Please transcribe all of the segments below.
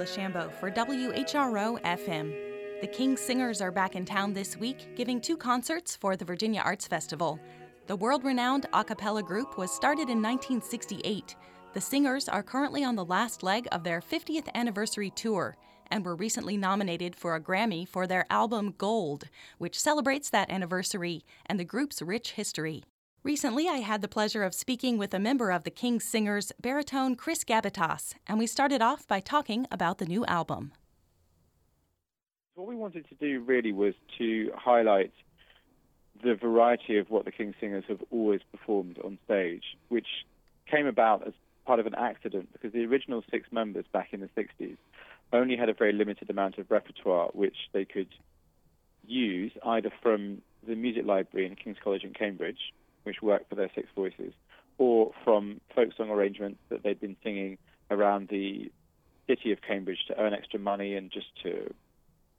For WHRO FM. The King's Singers are back in town this week, giving two concerts for the Virginia Arts Festival. The world renowned a cappella group was started in 1968. The singers are currently on the last leg of their 50th anniversary tour and were recently nominated for a Grammy for their album Gold, which celebrates that anniversary and the group's rich history. Recently, I had the pleasure of speaking with a member of the King's Singers, baritone Chris Gabbitas, and we started off by talking about the new album. What we wanted to do really was to highlight the variety of what the King's Singers have always performed on stage, which came about as part of an accident because the original six members back in the 60s only had a very limited amount of repertoire which they could use either from the music library in King's College in Cambridge which worked for their six voices, or from folk song arrangements that they'd been singing around the city of Cambridge to earn extra money and just to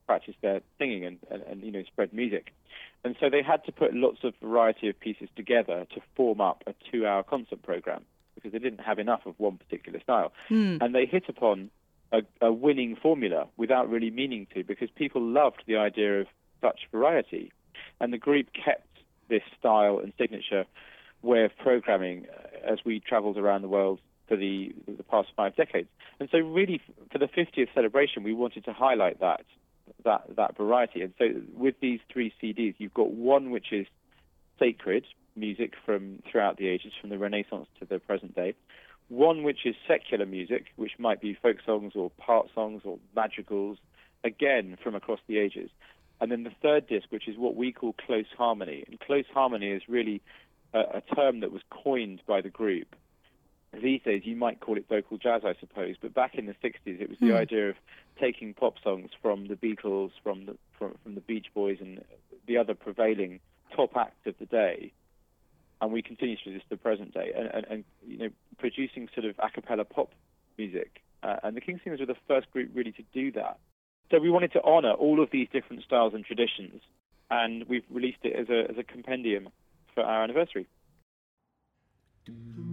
practice their singing and, and, and, you know spread music. And so they had to put lots of variety of pieces together to form up a two-hour concert program because they didn't have enough of one particular style. Mm. And they hit upon a, a winning formula without really meaning to because people loved the idea of such variety. And the group kept this style and signature way of programming uh, as we travelled around the world for the the past five decades. And so, really, for the 50th celebration, we wanted to highlight that that that variety. And so, with these three CDs, you've got one which is sacred music from throughout the ages, from the Renaissance to the present day. One which is secular music, which might be folk songs or part songs or madrigals, again from across the ages. And then the third disc, which is what we call close harmony. And close harmony is really a, a term that was coined by the group. These days, you might call it vocal jazz, I suppose, but back in the 60s, it was the mm. idea of taking pop songs from the Beatles, from the from, from the Beach Boys, and the other prevailing top acts of the day, and we continue to this to the present day, and, and, and you know, producing sort of a cappella pop music. Uh, and the King's Singers were the first group really to do that. So we wanted to honour all of these different styles and traditions, and we've released it as a, as a compendium for our anniversary. Mm.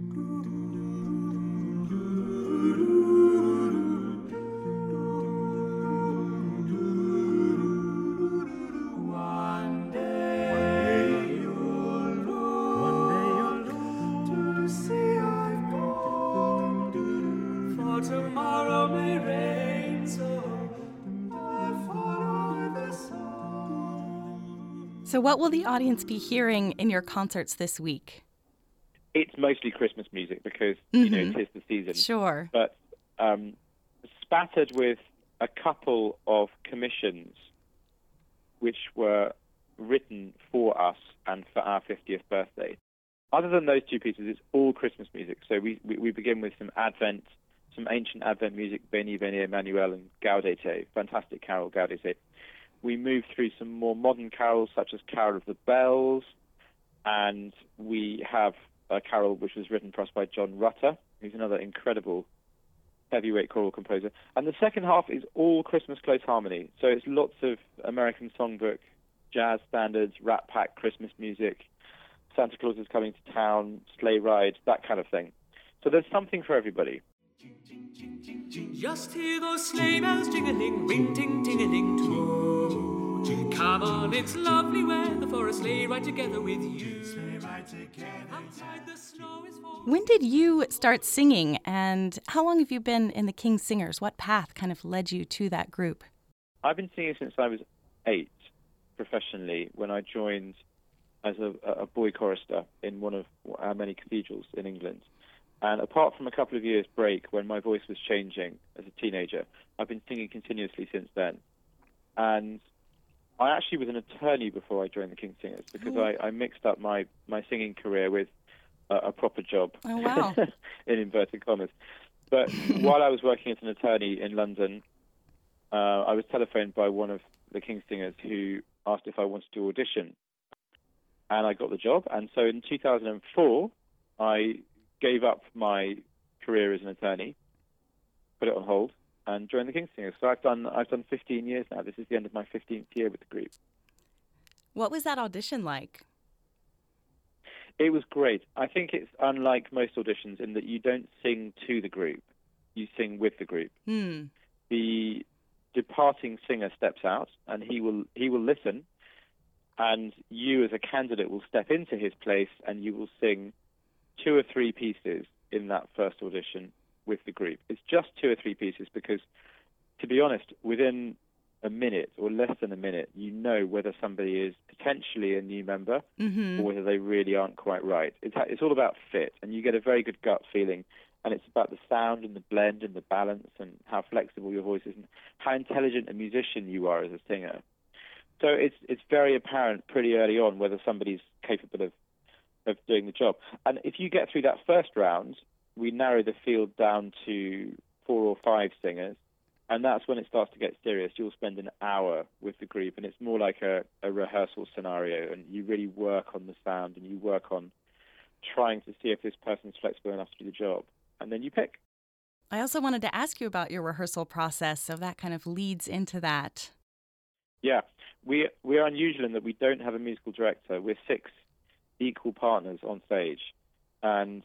So, what will the audience be hearing in your concerts this week? It's mostly Christmas music because mm-hmm. you know mm-hmm. it is the season. Sure, but um, spattered with a couple of commissions, which were written for us and for our 50th birthday. Other than those two pieces, it's all Christmas music. So we, we, we begin with some Advent, some ancient Advent music, Veni Veni Emmanuel and Gaudete, fantastic carol Gaudete we move through some more modern carols such as Carol of the Bells, and we have a carol which was written for us by John Rutter, who's another incredible heavyweight choral composer. And the second half is all Christmas close harmony. So it's lots of American songbook, jazz standards, Rat Pack Christmas music, Santa Claus is coming to town, sleigh ride, that kind of thing. So there's something for everybody. Just hear those sleigh bells jingling, ring ting. Come on, it's lovely weather for a sleigh ride together with you. When did you start singing, and how long have you been in the King's Singers? What path kind of led you to that group? I've been singing since I was eight, professionally, when I joined as a, a boy chorister in one of our many cathedrals in England. And apart from a couple of years break when my voice was changing as a teenager, I've been singing continuously since then. And I actually was an attorney before I joined the King's Singers because oh. I, I, mixed up my, my singing career with a, a proper job, oh, wow. in inverted commas. But while I was working as an attorney in London, uh, I was telephoned by one of the King's Singers who asked if I wanted to audition. And I got the job. And so in 2004, I gave up my career as an attorney, put it on hold, and joined the King's Singers. So I've done I've done 15 years now. This is the end of my 15th year with the group. What was that audition like? It was great. I think it's unlike most auditions in that you don't sing to the group, you sing with the group. Hmm. the departing singer steps out and he will he will listen and you as a candidate will step into his place and you will sing two or three pieces in that first audition with the group. It's just two or three pieces because, to be honest, within a minute or less than a minute, you know whether somebody is potentially a new member mm-hmm. or whether they really aren't quite right. It's, it's all about fit, and you get a very good gut feeling. And it's about the sound and the blend and the balance and how flexible your voice is and how intelligent a musician you are as a singer. So it's it's very apparent pretty early on whether somebody's capable of of doing the job. And if you get through that first round, we narrow the field down to four or five singers, and that's when it starts to get serious. You'll spend an hour with the group, and it's more like a, a rehearsal scenario, and you really work on the sound and you work on trying to see if this person's flexible enough to do the job, and then you pick. I also wanted to ask you about your rehearsal process, so that kind of leads into that. Yeah, we we are unusual in that we don't have a musical director. We're six equal partners on stage, and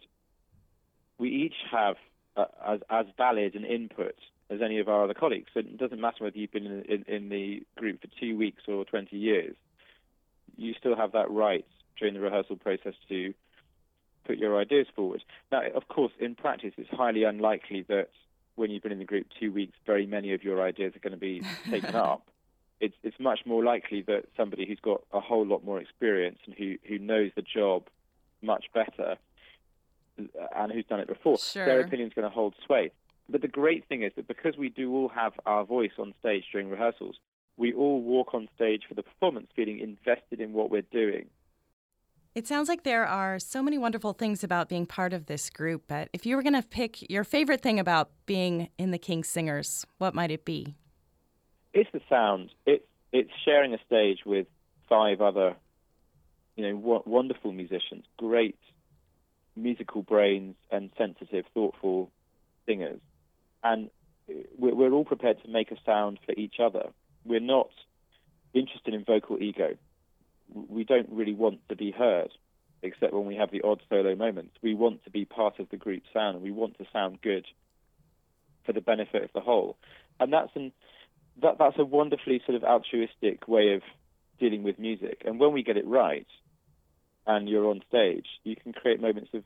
we each have uh, as as valid an input as any of our other colleagues. So it doesn't matter whether you've been in, in, in the group for two weeks or 20 years. You still have that right during the rehearsal process to put your ideas forward. Now, of course, in practice, it's highly unlikely that when you've been in the group two weeks, very many of your ideas are going to be taken up it's it's much more likely that somebody who's got a whole lot more experience and who who knows the job much better and who's done it before, sure. their opinion's going to hold sway. But the great thing is that because we do all have our voice on stage during rehearsals, we all walk on stage for the performance feeling invested in what we're doing. It sounds like there are so many wonderful things about being part of this group, but if you were going to pick your favorite thing about being in the King's Singers, what might it be? it's the sound. It's it's sharing a stage with five other, you know, w- wonderful musicians, great musical brains and sensitive, thoughtful singers, and we're, all prepared to make a sound for each other. We're not interested in vocal ego. We don't really want to be heard, except when we have the odd solo moments. We want to be part of the group sound, and we want to sound good for the benefit of the whole. And that's an that that's a wonderfully sort of altruistic way of dealing with music. And when we get it right, and you're on stage, you can create moments of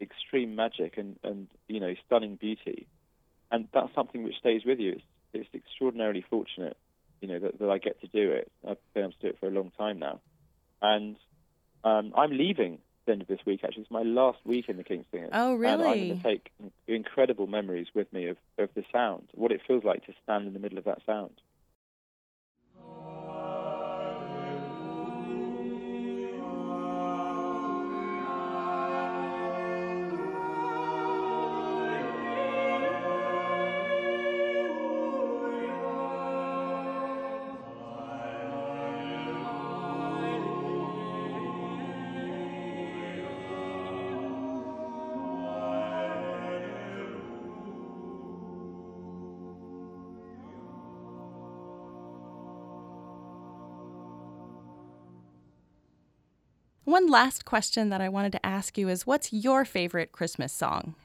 extreme magic and, and you know stunning beauty, and that's something which stays with you. It's, it's extraordinarily fortunate, you know, that, that I get to do it. I've been able to do it for a long time now, and um, I'm leaving the end of this week. Actually, it's my last week in the King's Singers. Oh, really? And I'm going to take incredible memories with me of, of the sound, what it feels like to stand in the middle of that sound. One last question that I wanted to ask you is what's your favorite Christmas song?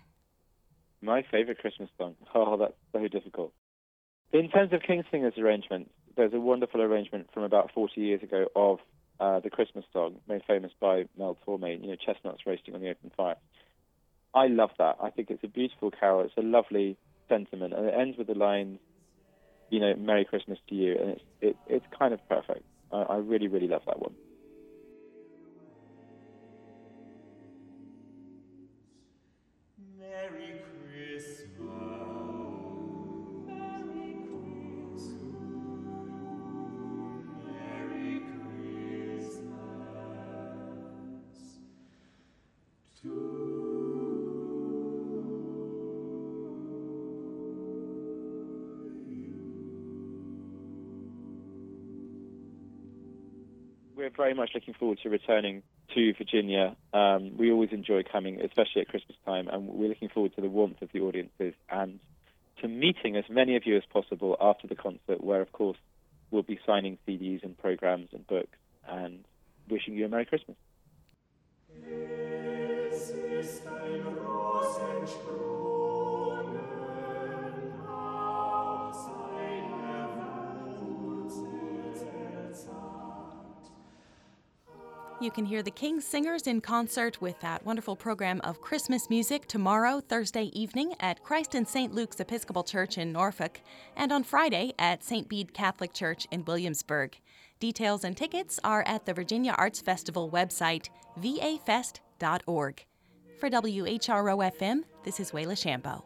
My favorite Christmas song? Oh, that's so difficult. In terms of King Singer's arrangements, there's a wonderful arrangement from about 40 years ago of uh, the Christmas song, made famous by Mel Torme, you know, Chestnuts Roasting on the Open Fire. I love that. I think it's a beautiful carol. It's a lovely sentiment, and it ends with the lines, you know, "Merry Christmas to you," and it's it, it's kind of perfect. I, I really, really love that one. We're very much looking forward to returning to Virginia. Um, we always enjoy coming, especially at Christmas time, and we're looking forward to the warmth of the audiences and to meeting as many of you as possible after the concert, where, of course, we'll be signing CDs and programs and books and wishing you a Merry Christmas. You can hear the King's Singers in concert with that wonderful program of Christmas music tomorrow, Thursday evening, at Christ and St. Luke's Episcopal Church in Norfolk, and on Friday at St. Bede Catholic Church in Williamsburg. Details and tickets are at the Virginia Arts Festival website, vafest.org. For WHRO FM, this is Wayla Chambo.